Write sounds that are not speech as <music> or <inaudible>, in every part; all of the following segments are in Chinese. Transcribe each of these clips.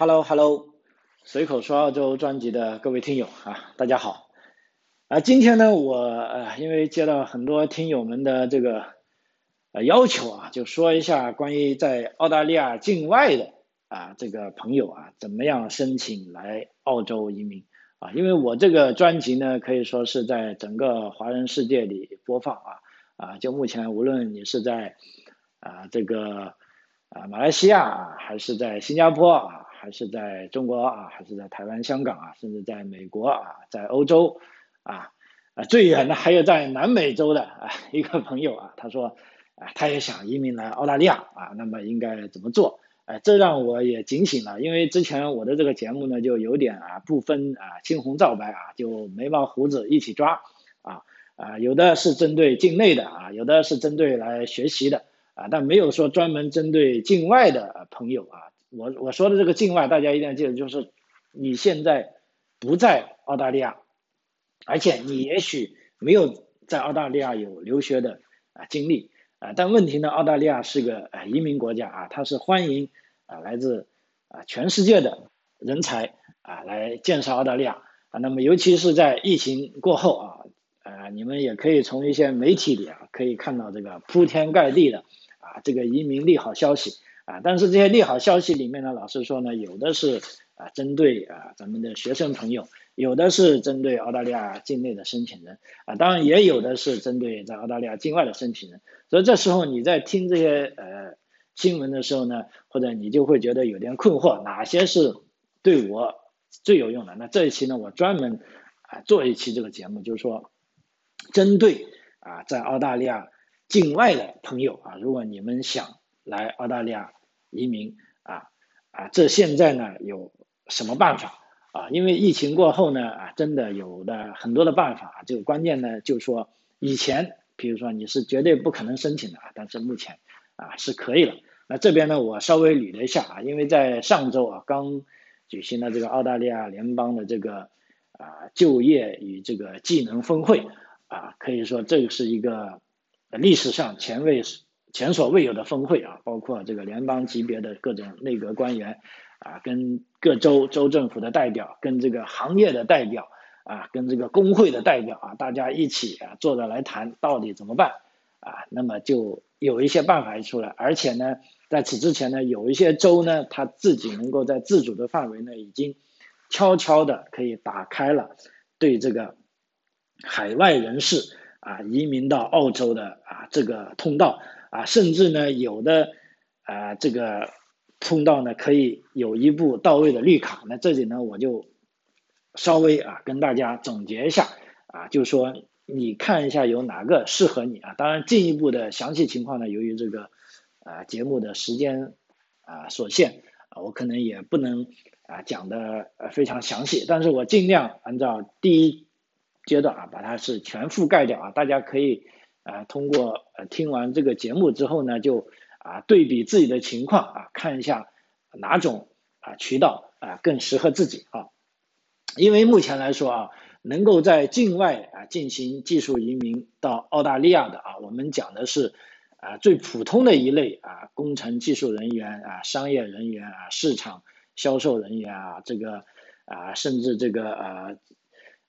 Hello Hello，随口说澳洲专辑的各位听友啊，大家好。啊，今天呢，我呃，因为接到很多听友们的这个呃要求啊，就说一下关于在澳大利亚境外的啊这个朋友啊，怎么样申请来澳洲移民啊？因为我这个专辑呢，可以说是在整个华人世界里播放啊啊，就目前无论你是在啊这个啊马来西亚啊，还是在新加坡啊。还是在中国啊，还是在台湾、香港啊，甚至在美国啊，在欧洲啊，啊最远的还有在南美洲的啊一个朋友啊，他说啊他也想移民来澳大利亚啊，那么应该怎么做？哎，这让我也警醒了，因为之前我的这个节目呢就有点啊不分啊青红皂白啊，就眉毛胡子一起抓啊啊，有的是针对境内的啊，有的是针对来学习的啊，但没有说专门针对境外的朋友啊。我我说的这个境外，大家一定要记得，就是你现在不在澳大利亚，而且你也许没有在澳大利亚有留学的啊经历啊，但问题呢，澳大利亚是个啊移民国家啊，它是欢迎啊来自啊全世界的人才啊来建设澳大利亚啊，那么尤其是在疫情过后啊，呃，你们也可以从一些媒体里啊可以看到这个铺天盖地的啊这个移民利好消息。啊，但是这些利好消息里面呢，老实说呢，有的是啊针对啊咱们的学生朋友，有的是针对澳大利亚境内的申请人，啊，当然也有的是针对在澳大利亚境外的申请人。所以这时候你在听这些呃新闻的时候呢，或者你就会觉得有点困惑，哪些是对我最有用的？那这一期呢，我专门啊做一期这个节目，就是说针对啊在澳大利亚境外的朋友啊，如果你们想来澳大利亚。移民啊啊，这现在呢有什么办法啊？因为疫情过后呢啊，真的有的很多的办法。就关键呢，就是说以前，比如说你是绝对不可能申请的，但是目前啊是可以了。那这边呢，我稍微捋了一下啊，因为在上周啊刚举行了这个澳大利亚联邦的这个啊就业与这个技能峰会啊，可以说这个是一个历史上前卫。前所未有的峰会啊，包括这个联邦级别的各种内阁官员啊，跟各州州政府的代表，跟这个行业的代表啊，跟这个工会的代表啊，大家一起啊坐着来谈到底怎么办啊？那么就有一些办法出来，而且呢，在此之前呢，有一些州呢，他自己能够在自主的范围内已经悄悄的可以打开了对这个海外人士啊移民到澳洲的啊这个通道。啊，甚至呢，有的啊，这个通道呢，可以有一步到位的绿卡。那这里呢，我就稍微啊，跟大家总结一下啊，就说你看一下有哪个适合你啊。当然，进一步的详细情况呢，由于这个啊节目的时间啊所限啊，我可能也不能啊讲的呃非常详细，但是我尽量按照第一阶段啊，把它是全覆盖掉啊，大家可以。啊，通过呃听完这个节目之后呢，就啊对比自己的情况啊，看一下哪种啊渠道啊更适合自己啊。因为目前来说啊，能够在境外啊进行技术移民到澳大利亚的啊，我们讲的是啊最普通的一类啊工程技术人员啊、商业人员啊、市场销售人员啊，这个啊甚至这个呃。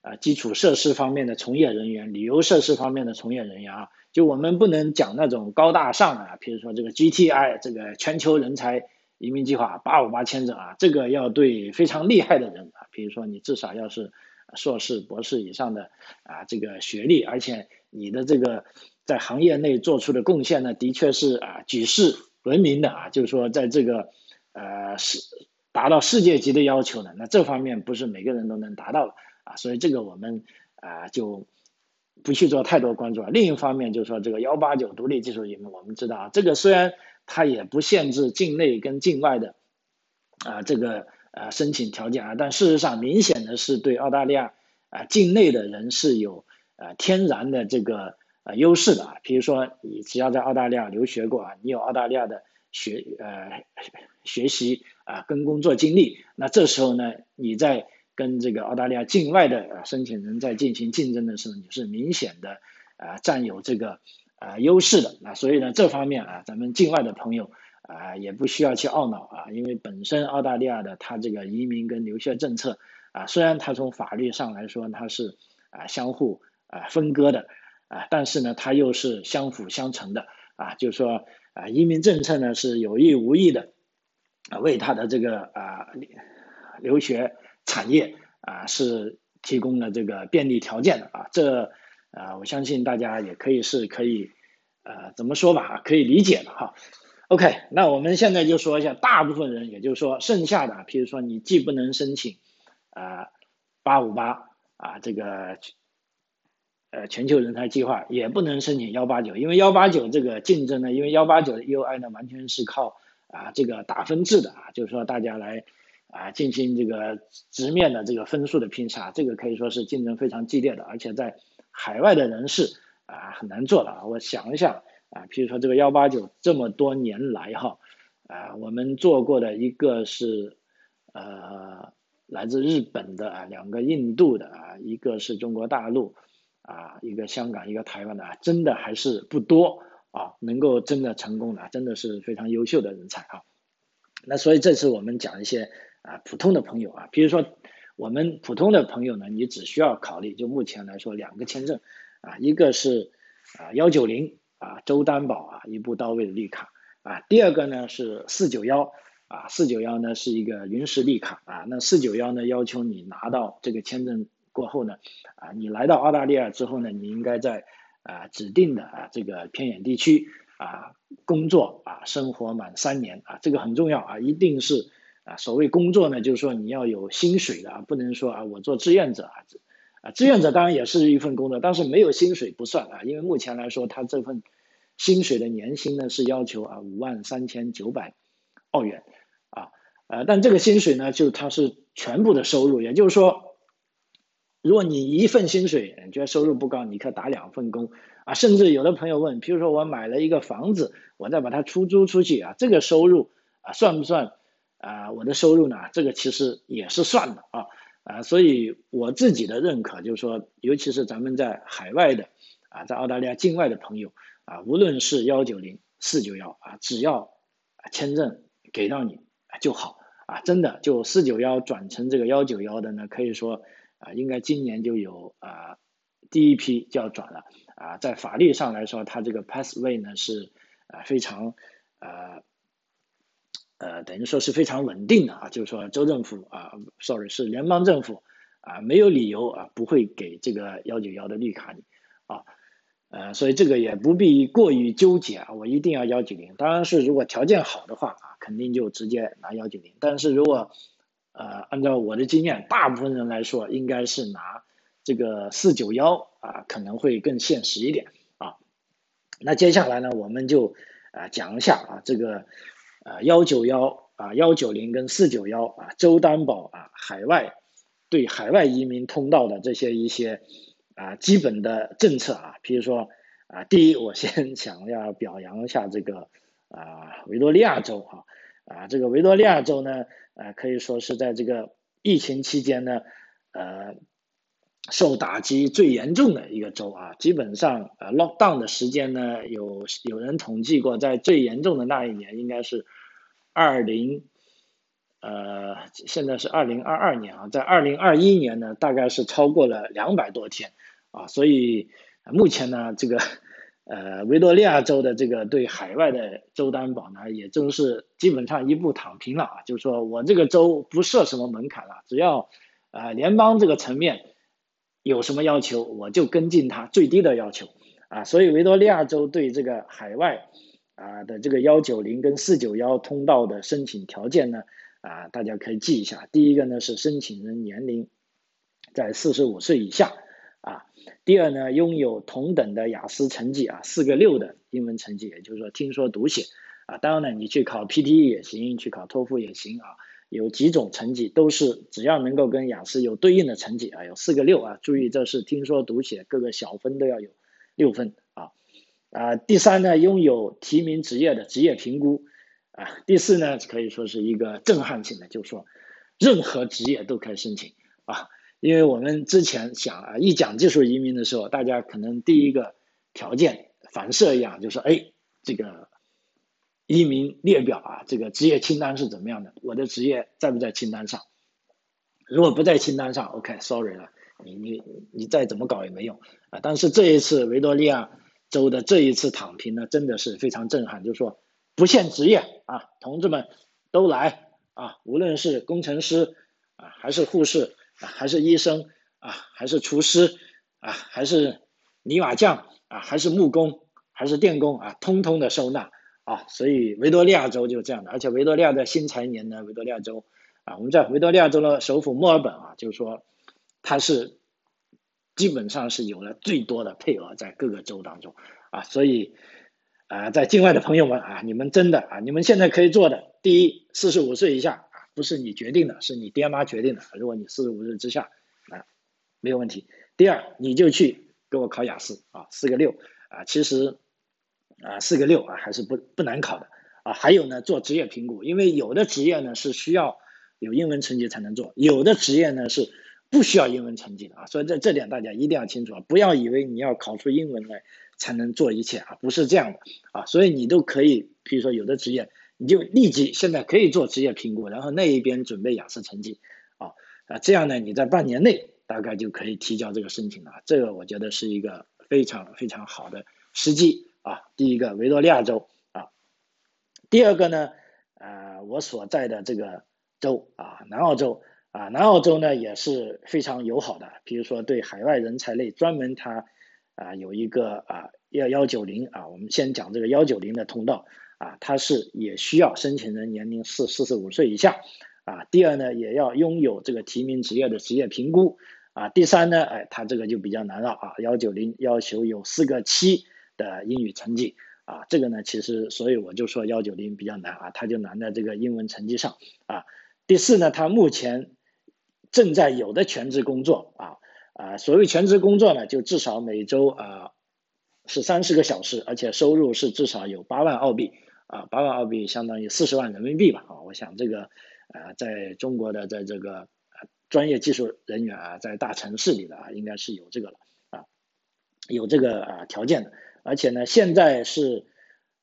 啊，基础设施方面的从业人员，旅游设施方面的从业人员啊，就我们不能讲那种高大上啊，比如说这个 GTI 这个全球人才移民计划八五八签证啊，这个要对非常厉害的人啊，比如说你至少要是硕士、博士以上的啊这个学历，而且你的这个在行业内做出的贡献呢，的确是啊举世闻名的啊，就是说在这个呃是达到世界级的要求的，那这方面不是每个人都能达到的。所以这个我们啊就不去做太多关注了。另一方面就是说，这个幺八九独立技术移民，我们知道啊，这个虽然它也不限制境内跟境外的啊这个呃申请条件啊，但事实上明显的是对澳大利亚啊境内的人是有呃天然的这个呃优势的啊。比如说你只要在澳大利亚留学过啊，你有澳大利亚的学呃学习啊跟工作经历，那这时候呢你在跟这个澳大利亚境外的申请人在进行竞争的时候，你是明显的啊占有这个啊优势的。那所以呢，这方面啊，咱们境外的朋友啊，也不需要去懊恼啊，因为本身澳大利亚的它这个移民跟留学政策啊，虽然它从法律上来说它是啊相互啊分割的啊，但是呢，它又是相辅相成的啊，就是说啊，移民政策呢是有意无意的啊，为它的这个啊留学产业啊是提供了这个便利条件的啊，这啊我相信大家也可以是可以呃怎么说吧，可以理解的哈。OK，那我们现在就说一下大部分人，也就是说剩下的，譬如说你既不能申请，啊，八五八啊这个，呃全球人才计划，也不能申请幺八九，因为幺八九这个竞争呢，因为幺八九的 UI 呢完全是靠啊这个打分制的啊，就是说大家来啊进行这个直面的这个分数的拼杀，这个可以说是竞争非常激烈的，而且在海外的人士啊很难做的啊，我想一想。啊，譬如说这个幺八九这么多年来哈，啊，我们做过的一个是呃来自日本的啊，两个印度的啊，一个是中国大陆啊，一个香港，一个台湾的，真的还是不多啊，能够真的成功的，真的是非常优秀的人才啊。那所以这次我们讲一些啊普通的朋友啊，比如说我们普通的朋友呢，你只需要考虑就目前来说两个签证啊，一个是啊幺九零。啊，周担保啊，一步到位的绿卡啊。第二个呢是四九幺啊，四九幺呢是一个临时绿卡啊。那四九幺呢要求你拿到这个签证过后呢，啊，你来到澳大利亚之后呢，你应该在啊指定的啊这个偏远地区啊工作啊生活满三年啊，这个很重要啊，一定是啊所谓工作呢，就是说你要有薪水的啊，不能说啊我做志愿者啊。啊，志愿者当然也是一份工作，但是没有薪水不算啊，因为目前来说，他这份薪水的年薪呢是要求啊五万三千九百澳元啊，呃，但这个薪水呢就它是全部的收入，也就是说，如果你一份薪水你觉得收入不高，你可以打两份工啊，甚至有的朋友问，比如说我买了一个房子，我再把它出租出去啊，这个收入啊算不算啊我的收入呢？这个其实也是算的啊。啊，所以我自己的认可就是说，尤其是咱们在海外的啊，在澳大利亚境外的朋友啊，无论是幺九零、四九幺啊，只要签证给到你就好啊，真的就四九幺转成这个幺九幺的呢，可以说啊，应该今年就有啊第一批就要转了啊，在法律上来说，它这个 pathway 呢是啊非常呃。呃，等于说是非常稳定的啊，就是说州政府啊，sorry 是联邦政府啊，没有理由啊不会给这个幺九幺的绿卡你啊，呃，所以这个也不必过于纠结啊，我一定要幺九零，当然是如果条件好的话啊，肯定就直接拿幺九零，但是如果呃按照我的经验，大部分人来说应该是拿这个四九幺啊，可能会更现实一点啊。那接下来呢，我们就啊讲一下啊这个。啊，幺九幺啊，幺九零跟四九幺啊，州担保啊，海外对海外移民通道的这些一些啊基本的政策啊，比如说啊，第一，我先 <laughs> 想要表扬一下这个啊维多利亚州哈啊，这个维多利亚州呢，呃，可以说是在这个疫情期间呢，呃，受打击最严重的一个州啊，基本上呃 lock down 的时间呢，有有人统计过，在最严重的那一年应该是。二零，呃，现在是二零二二年啊，在二零二一年呢，大概是超过了两百多天啊，所以目前呢，这个呃维多利亚州的这个对海外的州担保呢，也正是基本上一步躺平了啊，就是说我这个州不设什么门槛了，只要呃联邦这个层面有什么要求，我就跟进它最低的要求啊，所以维多利亚州对这个海外。啊的这个幺九零跟四九幺通道的申请条件呢，啊大家可以记一下。第一个呢是申请人年龄在四十五岁以下，啊，第二呢拥有同等的雅思成绩啊，四个六的英文成绩，也就是说听说读写，啊，当然呢你去考 PTE 也行，去考托福也行啊，有几种成绩都是只要能够跟雅思有对应的成绩啊，有四个六啊，注意这是听说读写各个小分都要有六分啊。啊，第三呢，拥有提名职业的职业评估，啊，第四呢，可以说是一个震撼性的，就是说，任何职业都可以申请啊，因为我们之前想啊，一讲技术移民的时候，大家可能第一个条件反射一样，就是，哎，这个移民列表啊，这个职业清单是怎么样的？我的职业在不在清单上？如果不在清单上，OK，sorry 了，你你你再怎么搞也没用啊。但是这一次维多利亚州的这一次躺平呢，真的是非常震撼，就是说不限职业啊，同志们都来啊，无论是工程师啊，还是护士啊，还是医生啊，还是厨师啊，还是泥瓦匠啊，还是木工，还是电工啊，通通的收纳。啊，所以维多利亚州就这样的，而且维多利亚的新财年呢，维多利亚州啊，我们在维多利亚州的首府墨尔本啊，就是说它是基本上是有了最多的配额在各个州当中啊，所以啊，在境外的朋友们啊，你们真的啊，你们现在可以做的，第一，四十五岁以下啊，不是你决定的，是你爹妈决定的，如果你四十五岁之下啊，没有问题。第二，你就去给我考雅思啊，四个六啊，其实。啊，四个六啊，还是不不难考的啊。还有呢，做职业评估，因为有的职业呢是需要有英文成绩才能做，有的职业呢是不需要英文成绩的啊。所以这这点大家一定要清楚啊，不要以为你要考出英文来才能做一切啊，不是这样的啊。所以你都可以，比如说有的职业，你就立即现在可以做职业评估，然后那一边准备雅思成绩啊啊，这样呢，你在半年内大概就可以提交这个申请了。这个我觉得是一个非常非常好的时机。啊，第一个维多利亚州啊，第二个呢，呃，我所在的这个州啊，南澳州啊，南澳州呢也是非常友好的，比如说对海外人才类专门它啊有一个啊幺幺九零啊，我们先讲这个幺九零的通道啊，它是也需要申请人年龄是四十五岁以下啊，第二呢也要拥有这个提名职业的职业评估啊，第三呢，哎，它这个就比较难了啊，幺九零要求有四个七。的英语成绩啊，这个呢，其实所以我就说幺九零比较难啊，它就难在这个英文成绩上啊。第四呢，他目前正在有的全职工作啊啊，所谓全职工作呢，就至少每周啊是三十个小时，而且收入是至少有八万澳币啊，八万澳币相当于四十万人民币吧啊。我想这个呃，在中国的在这个专业技术人员啊，在大城市里的啊，应该是有这个了啊，有这个啊条件的。而且呢，现在是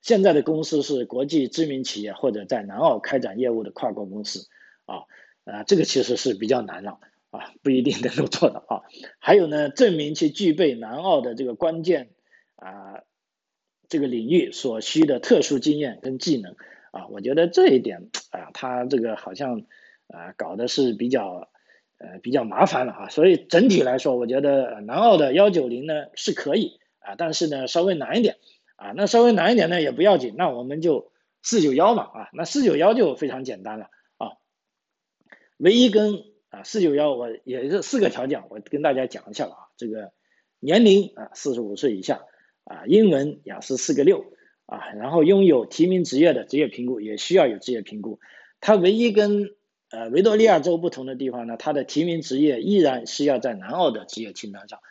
现在的公司是国际知名企业或者在南澳开展业务的跨国公司，啊，啊，这个其实是比较难了，啊，不一定能够做到啊。还有呢，证明其具备南澳的这个关键啊这个领域所需的特殊经验跟技能，啊，我觉得这一点啊，他这个好像啊搞的是比较呃比较麻烦了啊。所以整体来说，我觉得南澳的幺九零呢是可以。啊，但是呢，稍微难一点，啊，那稍微难一点呢也不要紧，那我们就四九幺嘛，啊，那四九幺就非常简单了，啊，唯一跟啊四九幺我也是四个条件，我跟大家讲一下了啊，这个年龄啊四十五岁以下，啊，英文雅思四个六，啊，然后拥有提名职业的职业评估也需要有职业评估，它唯一跟呃维多利亚州不同的地方呢，它的提名职业依然是要在南澳的职业清单上。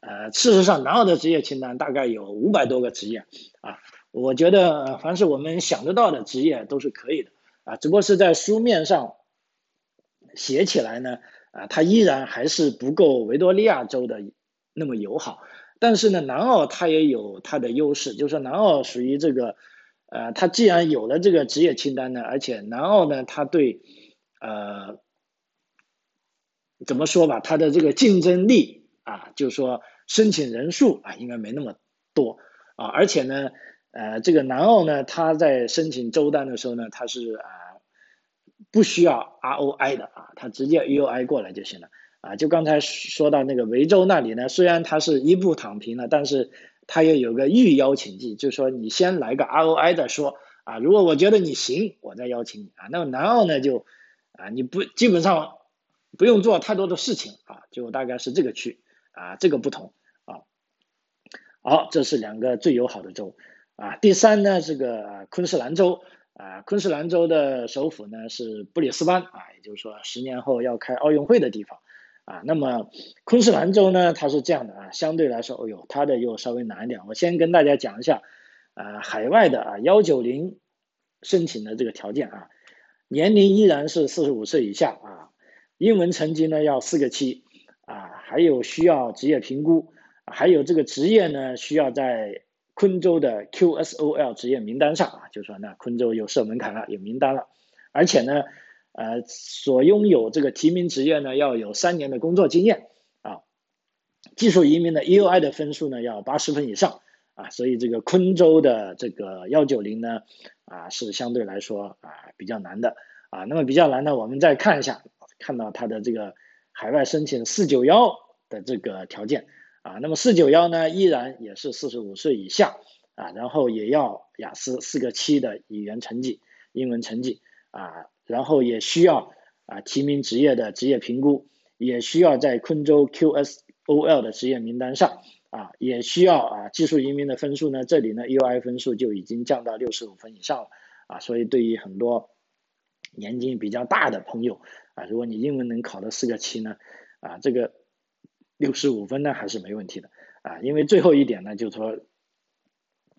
呃，事实上，南澳的职业清单大概有五百多个职业啊。我觉得，凡是我们想得到的职业都是可以的啊，只不过是在书面上写起来呢，啊，它依然还是不够维多利亚州的那么友好。但是呢，南澳它也有它的优势，就是说南澳属于这个，呃，它既然有了这个职业清单呢，而且南澳呢，它对，呃，怎么说吧，它的这个竞争力。啊，就是说申请人数啊，应该没那么多啊，而且呢，呃，这个南澳呢，他在申请周单的时候呢，他是啊不需要 ROI 的啊，他直接 UI 过来就行了啊。就刚才说到那个维州那里呢，虽然他是一步躺平了，但是他也有个预邀请制，就是说你先来个 ROI 再说啊，如果我觉得你行，我再邀请你啊。那么南澳呢，就啊你不基本上不用做太多的事情啊，就大概是这个区。啊，这个不同啊，好，这是两个最友好的州啊。第三呢，这个昆士兰州啊，昆士兰州的首府呢是布里斯班啊，也就是说十年后要开奥运会的地方啊。那么昆士兰州呢，它是这样的啊，相对来说，哦呦，它的又稍微难一点。我先跟大家讲一下啊，海外的啊幺九零申请的这个条件啊，年龄依然是四十五岁以下啊，英文成绩呢要四个七。啊，还有需要职业评估，还有这个职业呢需要在昆州的 QSOL 职业名单上啊，就说那昆州有设门槛了，有名单了，而且呢，呃，所拥有这个提名职业呢要有三年的工作经验啊，技术移民的 EUI 的分数呢要八十分以上啊，所以这个昆州的这个幺九零呢啊是相对来说啊比较难的啊，那么比较难呢，我们再看一下，看到它的这个海外申请四九幺的这个条件。啊，那么四九幺呢，依然也是四十五岁以下啊，然后也要雅思四个七的语言成绩、英文成绩啊，然后也需要啊提名职业的职业评估，也需要在昆州 QSOL 的职业名单上啊，也需要啊技术移民的分数呢，这里呢 UI 分数就已经降到六十五分以上了啊，所以对于很多年纪比较大的朋友啊，如果你英文能考到四个七呢，啊这个。六十五分呢还是没问题的啊，因为最后一点呢，就是说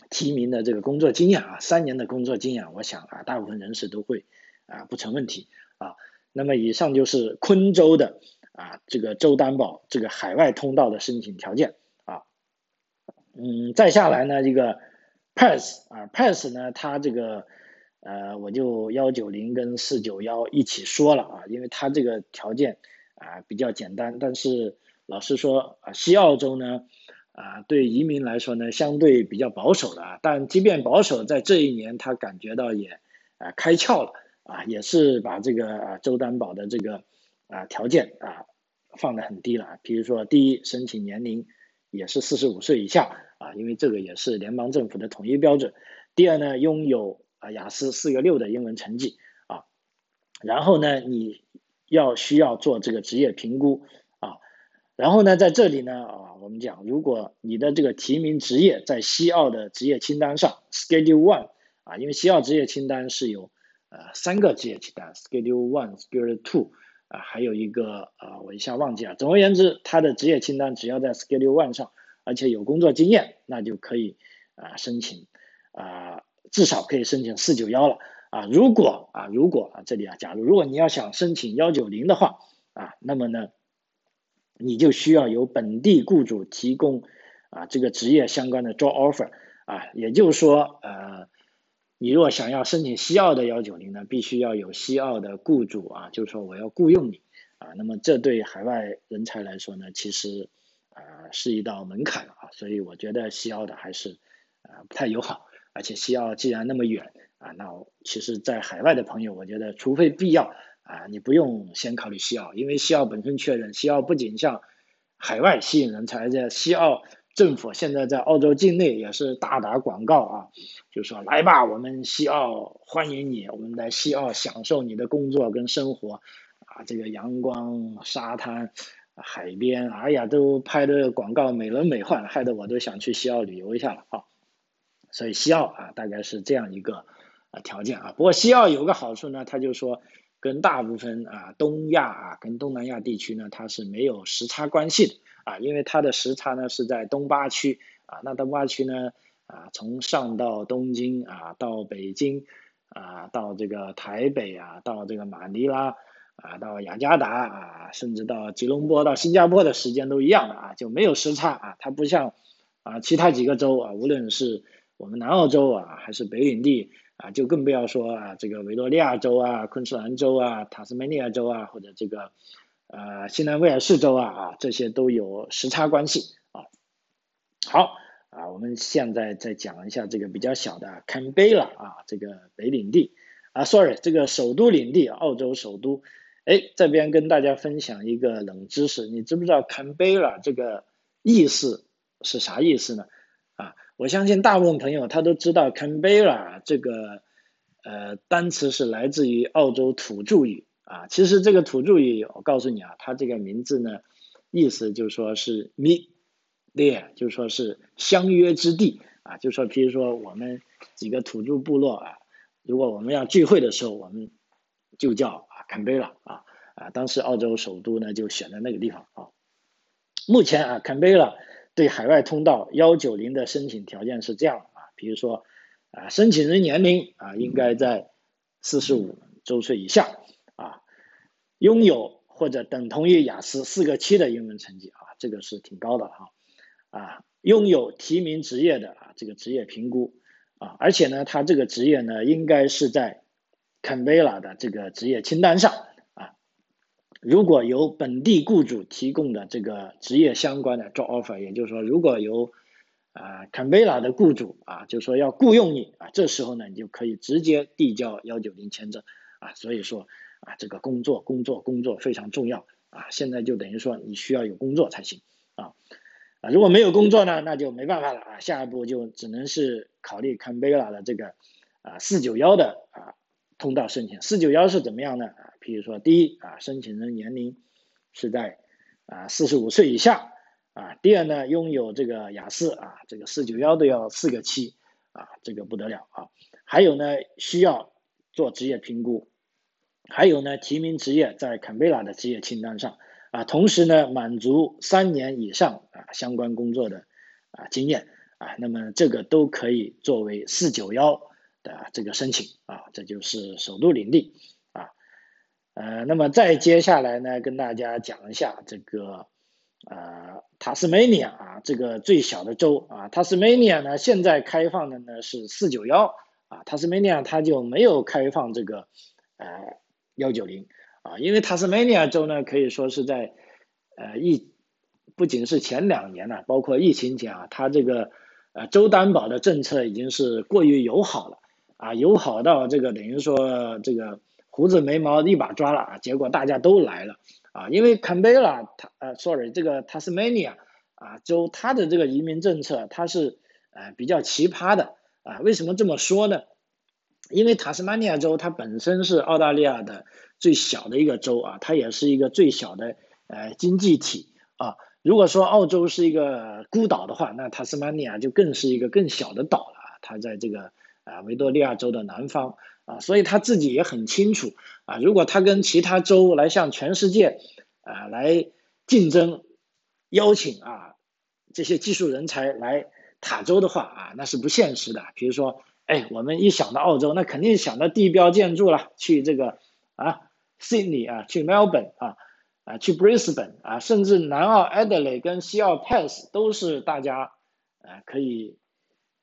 提名的这个工作经验啊，三年的工作经验，我想啊，大部分人士都会啊不成问题啊。那么以上就是昆州的啊这个州担保这个海外通道的申请条件啊。嗯，再下来呢，这个 PASS 啊，PASS 呢，它这个呃，我就幺九零跟四九幺一起说了啊，因为它这个条件啊比较简单，但是。老实说啊，西澳洲呢，啊，对移民来说呢，相对比较保守的啊。但即便保守，在这一年他感觉到也啊开窍了啊，也是把这个啊州担保的这个啊条件啊放得很低了。比如说，第一，申请年龄也是四十五岁以下啊，因为这个也是联邦政府的统一标准。第二呢，拥有啊雅思四个六的英文成绩啊，然后呢，你要需要做这个职业评估啊。然后呢，在这里呢，啊，我们讲，如果你的这个提名职业在西澳的职业清单上，Schedule One，啊，因为西澳职业清单是有呃三个职业清单，Schedule One，Schedule Two，啊，还有一个啊，我一下忘记了。总而言之，他的职业清单只要在 Schedule One 上，而且有工作经验，那就可以啊申请啊，至少可以申请四九幺了啊。如果啊，如果啊，这里啊，假如如果你要想申请幺九零的话啊，那么呢？你就需要由本地雇主提供啊这个职业相关的 job offer 啊，也就是说呃，你如果想要申请西澳的幺九零呢，必须要有西澳的雇主啊，就是说我要雇佣你啊，那么这对海外人才来说呢，其实啊是一道门槛啊，所以我觉得西澳的还是啊不太友好，而且西澳既然那么远啊，那其实在海外的朋友，我觉得除非必要。啊，你不用先考虑西澳，因为西澳本身确认，西澳不仅向海外吸引人才，在西澳政府现在在澳洲境内也是大打广告啊，就说来吧，我们西澳欢迎你，我们来西澳享受你的工作跟生活，啊，这个阳光、沙滩、海边，哎呀，都拍的广告美轮美奂，害得我都想去西澳旅游一下了啊。所以西澳啊，大概是这样一个啊条件啊。不过西澳有个好处呢，它就说。跟大部分啊东亚啊跟东南亚地区呢，它是没有时差关系的啊，因为它的时差呢是在东八区啊，那东八区呢啊从上到东京啊到北京啊到这个台北啊到这个马尼拉啊到雅加达啊甚至到吉隆坡到新加坡的时间都一样的啊，就没有时差啊，它不像啊其他几个州啊，无论是我们南澳洲啊还是北领地。啊，就更不要说啊，这个维多利亚州啊、昆士兰州啊、塔斯马尼亚州啊，或者这个呃新南威尔士州啊啊，这些都有时差关系啊。好啊，我们现在再讲一下这个比较小的坎贝拉啊，这个北领地啊，sorry，这个首都领地，澳洲首都。哎，这边跟大家分享一个冷知识，你知不知道坎贝拉这个意思是啥意思呢？啊我相信大部分朋友他都知道 Canberra 这个呃单词是来自于澳洲土著语啊。其实这个土著语，我告诉你啊，它这个名字呢，意思就是说是 meet there，就是说是相约之地啊。就说比如说我们几个土著部落啊，如果我们要聚会的时候，我们就叫啊 Canberra 啊啊。当时澳洲首都呢就选在那个地方啊。目前啊 Canberra。对海外通道幺九零的申请条件是这样啊，比如说啊，申请人年龄啊应该在四十五周岁以下啊，拥有或者等同于雅思四个七的英文成绩啊，这个是挺高的哈啊，拥有提名职业的啊这个职业评估啊，而且呢，他这个职业呢应该是在 Canberra 的这个职业清单上。如果由本地雇主提供的这个职业相关的 job offer，也就是说，如果由啊 Canberra 的雇主啊，就说要雇佣你啊，这时候呢，你就可以直接递交幺九零签证啊。所以说啊，这个工作工作工作非常重要啊。现在就等于说你需要有工作才行啊。啊，如果没有工作呢，那就没办法了啊，下一步就只能是考虑 Canberra 的这个啊四九幺的啊通道申请。四九幺是怎么样呢？啊，比如说第一啊，申请人年龄是在啊四十五岁以下啊，第二呢，拥有这个雅思啊，这个四九幺都要四个七啊，这个不得了啊。还有呢，需要做职业评估，还有呢，提名职业在坎贝拉的职业清单上。啊，同时呢，满足三年以上啊相关工作的啊经验啊，那么这个都可以作为四九幺的这个申请啊，这就是首都领地啊，呃，那么再接下来呢，跟大家讲一下这个呃塔斯马尼亚啊，这个最小的州啊，塔斯马尼亚呢现在开放的呢是四九幺啊，塔斯马尼亚它就没有开放这个呃幺九零。啊，因为塔斯马尼亚州呢，可以说是在，呃疫，不仅是前两年呢，包括疫情前啊，它这个呃州担保的政策已经是过于友好了，啊友好到这个等于说这个胡子眉毛一把抓了啊，结果大家都来了啊，因为坎贝拉它呃，sorry 这个塔斯马尼亚啊州它的这个移民政策它是呃比较奇葩的啊，为什么这么说呢？因为塔斯马尼亚州它本身是澳大利亚的最小的一个州啊，它也是一个最小的呃经济体啊。如果说澳洲是一个孤岛的话，那塔斯马尼亚就更是一个更小的岛了。它在这个啊维多利亚州的南方啊，所以他自己也很清楚啊，如果他跟其他州来向全世界啊来竞争，邀请啊这些技术人才来塔州的话啊，那是不现实的。比如说。哎，我们一想到澳洲，那肯定想到地标建筑了，去这个啊，Sydney 啊，去 Melbourne 啊，啊，去 Brisbane 啊，甚至南澳 Adelaide 跟西澳 Perth 都是大家啊可以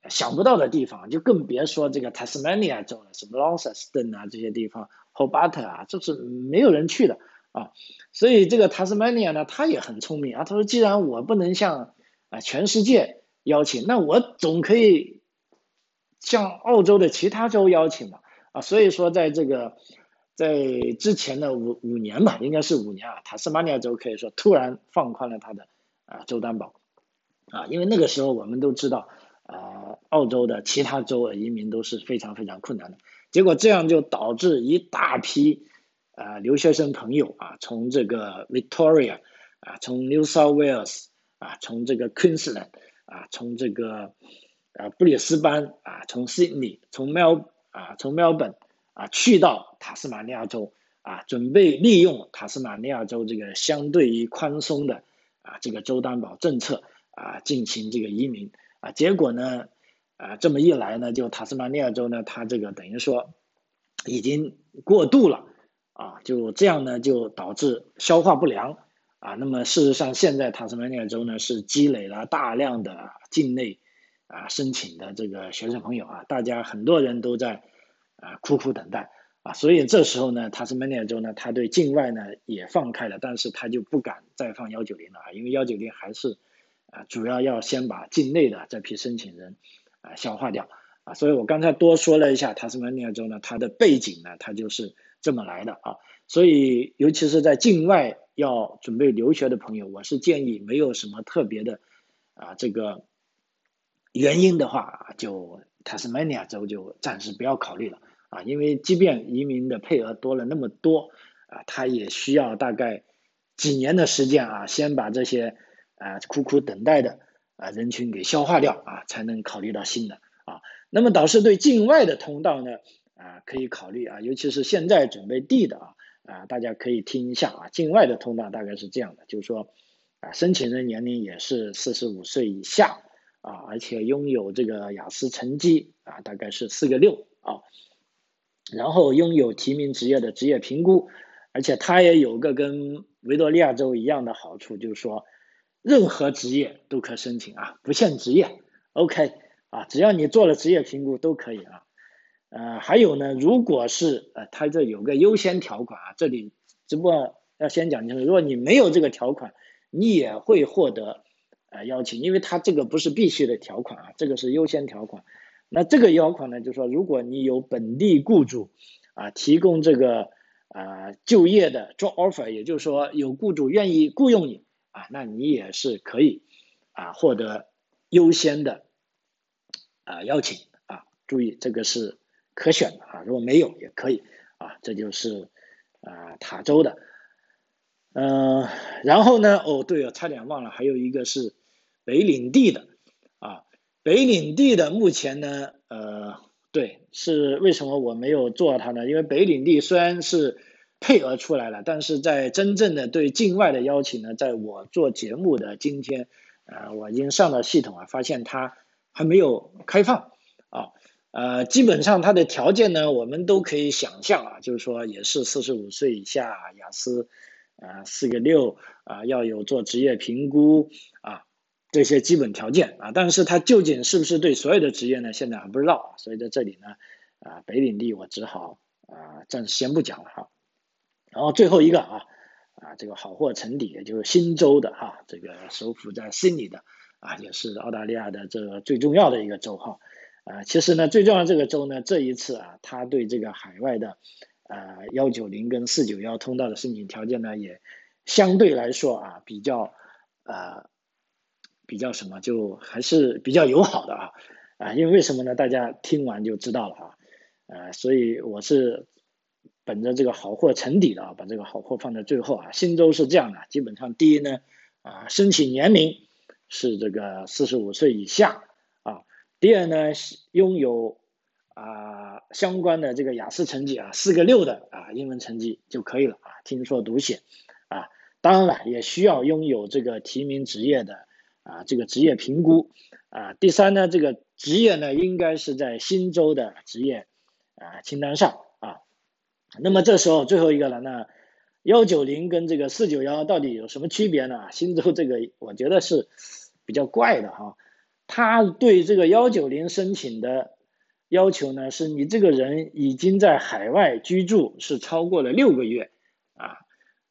想不到的地方，就更别说这个 Tasmania 州了，什么 Launceston 啊这些地方，Hobart 啊，这是没有人去的啊。所以这个 Tasmania 呢，他也很聪明啊，他说既然我不能向啊全世界邀请，那我总可以。向澳洲的其他州邀请嘛，啊，所以说在这个在之前的五五年吧，应该是五年啊，塔斯马尼亚州可以说突然放宽了他的啊州担保，啊，因为那个时候我们都知道，啊，澳洲的其他州的移民都是非常非常困难的，结果这样就导致一大批啊留学生朋友啊从这个 Victoria 啊，从 New South Wales 啊，从这个 Queensland 啊，从这个。啊，布里斯班啊，从 Sydney，从 Mel 啊，从 Melbourne 啊，去到塔斯马尼亚州啊，准备利用塔斯马尼亚州这个相对于宽松的啊这个州担保政策啊进行这个移民啊，结果呢啊这么一来呢，就塔斯马尼亚州呢，它这个等于说已经过度了啊，就这样呢就导致消化不良啊，那么事实上现在塔斯马尼亚州呢是积累了大量的境内。啊，申请的这个学生朋友啊，大家很多人都在啊苦苦等待啊，所以这时候呢，塔斯马尼亚州呢，他对境外呢也放开了，但是他就不敢再放幺九零了啊，因为幺九零还是啊主要要先把境内的这批申请人啊消化掉啊，所以我刚才多说了一下塔斯马尼亚州呢，它的背景呢，它就是这么来的啊，所以尤其是在境外要准备留学的朋友，我是建议没有什么特别的啊这个。原因的话，就塔斯马尼亚州就暂时不要考虑了啊，因为即便移民的配额多了那么多啊，他也需要大概几年的时间啊，先把这些啊苦苦等待的啊人群给消化掉啊，才能考虑到新的啊。那么导师对境外的通道呢啊可以考虑啊，尤其是现在准备递的啊啊，大家可以听一下啊，境外的通道大概是这样的，就是说啊申请人年龄也是四十五岁以下。啊，而且拥有这个雅思成绩啊，大概是四个六啊，然后拥有提名职业的职业评估，而且它也有个跟维多利亚州一样的好处，就是说任何职业都可申请啊，不限职业，OK 啊，只要你做了职业评估都可以啊。呃，还有呢，如果是呃，它这有个优先条款啊，这里只不过要先讲清楚，如果你没有这个条款，你也会获得呃邀请，因为它这个不是必须的条款啊，这个是优先条款。那这个条款呢，就是说，如果你有本地雇主啊提供这个啊就业的 job offer，也就是说有雇主愿意雇佣你啊，那你也是可以啊获得优先的啊邀请啊。注意这个是可选的啊，如果没有也可以啊，这就是啊塔州的。嗯，然后呢？哦，对了，差点忘了，还有一个是北领地的啊。北领地的目前呢，呃，对，是为什么我没有做它呢？因为北领地虽然是配额出来了，但是在真正的对境外的邀请呢，在我做节目的今天，呃，我已经上了系统啊，发现它还没有开放啊。呃，基本上它的条件呢，我们都可以想象啊，就是说也是四十五岁以下，雅思。啊，四个六啊，要有做职业评估啊，这些基本条件啊，但是它究竟是不是对所有的职业呢？现在还不知道，所以在这里呢，啊，北领地我只好啊暂时先不讲了哈。然后最后一个啊啊，这个好货沉底，也就是新州的哈，这个首府在悉尼的啊，也是澳大利亚的这个最重要的一个州哈。啊，其实呢，最重要这个州呢，这一次啊，它对这个海外的。呃，幺九零跟四九幺通道的申请条件呢，也相对来说啊，比较呃比较什么，就还是比较友好的啊啊，因为为什么呢？大家听完就知道了啊，呃，所以我是本着这个好货沉底的啊，把这个好货放在最后啊。新州是这样的，基本上第一呢啊，申请年龄是这个四十五岁以下啊，第二呢拥有。啊，相关的这个雅思成绩啊，四个六的啊，英文成绩就可以了啊，听说读写啊，当然了，也需要拥有这个提名职业的啊，这个职业评估啊。第三呢，这个职业呢，应该是在新州的职业啊清单上。那么这时候最后一个了，那幺九零跟这个四九幺到底有什么区别呢？新州这个我觉得是比较怪的哈，他对这个幺九零申请的。要求呢，是你这个人已经在海外居住是超过了六个月，啊，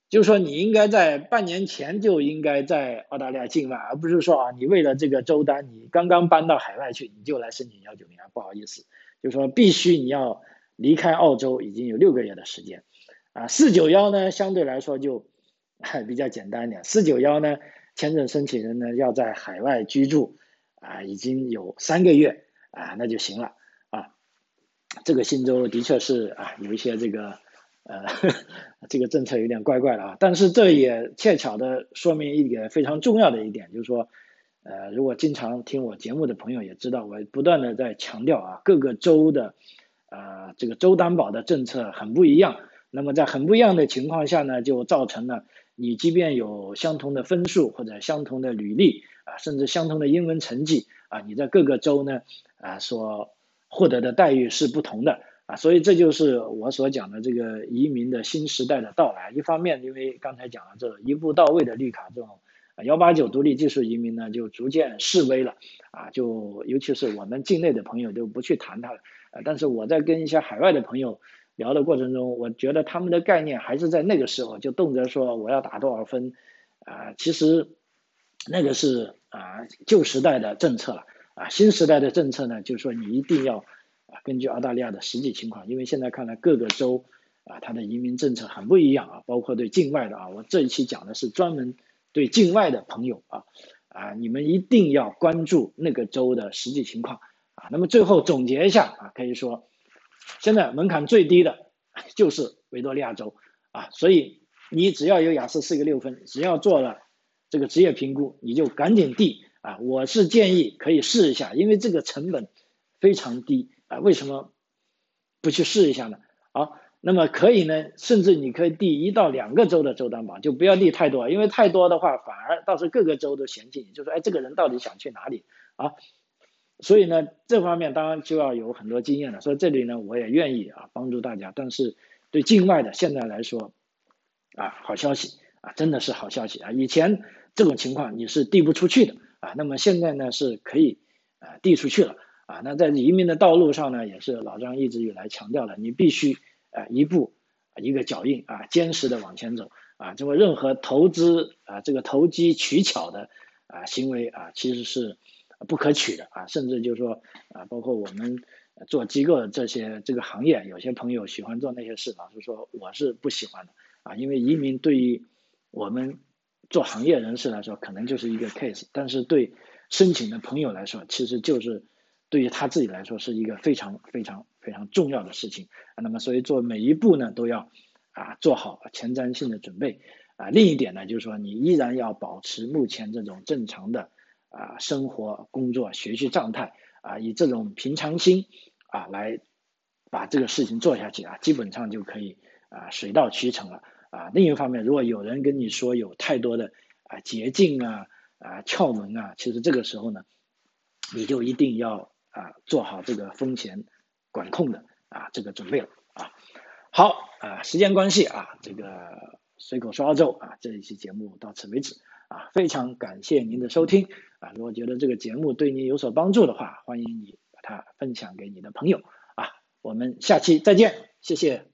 就是说你应该在半年前就应该在澳大利亚境外，而不是说啊，你为了这个周单，你刚刚搬到海外去，你就来申请幺九零啊，不好意思，就是说必须你要离开澳洲已经有六个月的时间，啊，四九幺呢相对来说就 <laughs> 比较简单一点，四九幺呢签证申请人呢要在海外居住啊已经有三个月啊那就行了啊。这个新州的确是啊，有一些这个呃，<laughs> 这个政策有点怪怪的啊。但是这也恰巧的说明一点非常重要的一点，就是说，呃，如果经常听我节目的朋友也知道，我不断的在强调啊，各个州的啊这个州担保的政策很不一样。那么在很不一样的情况下呢，就造成了你即便有相同的分数或者相同的履历啊，甚至相同的英文成绩啊，你在各个州呢啊所。获得的待遇是不同的啊，所以这就是我所讲的这个移民的新时代的到来。一方面，因为刚才讲了这一步到位的绿卡这种幺八九独立技术移民呢，就逐渐式微了啊，就尤其是我们境内的朋友就不去谈它了。但是我在跟一些海外的朋友聊的过程中，我觉得他们的概念还是在那个时候就动辄说我要打多少分啊，其实那个是啊旧时代的政策了。啊，新时代的政策呢，就是说你一定要啊，根据澳大利亚的实际情况，因为现在看来各个州啊，它的移民政策很不一样啊，包括对境外的啊，我这一期讲的是专门对境外的朋友啊啊，你们一定要关注那个州的实际情况那么最后总结一下啊，可以说现在门槛最低的 <laughs> 就是维多利亚州啊，所以你只要有雅思四个六分，只要做了这个职业评估，你就赶紧递。啊，我是建议可以试一下，因为这个成本非常低啊。为什么不去试一下呢？好，那么可以呢，甚至你可以递一到两个州的州担保，就不要递太多，因为太多的话，反而到时候各个州都嫌弃你，就说哎，这个人到底想去哪里啊？所以呢，这方面当然就要有很多经验了。所以这里呢，我也愿意啊帮助大家。但是对境外的现在来说，啊，好消息啊，真的是好消息啊！以前这种情况你是递不出去的啊，那么现在呢是可以啊递出去了啊。那在移民的道路上呢，也是老张一直以来强调的，你必须啊一步一个脚印啊，坚实的往前走啊。这么任何投资啊这个投机取巧的啊行为啊，其实是不可取的啊。甚至就是说啊，包括我们做机构的这些这个行业，有些朋友喜欢做那些事，老实说我是不喜欢的啊，因为移民对于我们做行业人士来说，可能就是一个 case，但是对申请的朋友来说，其实就是对于他自己来说是一个非常非常非常重要的事情啊。那么，所以做每一步呢，都要啊做好前瞻性的准备啊。另一点呢，就是说你依然要保持目前这种正常的啊生活、工作、学习状态啊，以这种平常心啊来把这个事情做下去啊，基本上就可以啊水到渠成了。啊，另一方面，如果有人跟你说有太多的啊捷径啊啊窍门啊，其实这个时候呢，你就一定要啊做好这个风险管控的啊这个准备了啊。好啊，时间关系啊，这个随口说澳洲啊这一期节目到此为止啊，非常感谢您的收听啊。如果觉得这个节目对您有所帮助的话，欢迎你把它分享给你的朋友啊。我们下期再见，谢谢。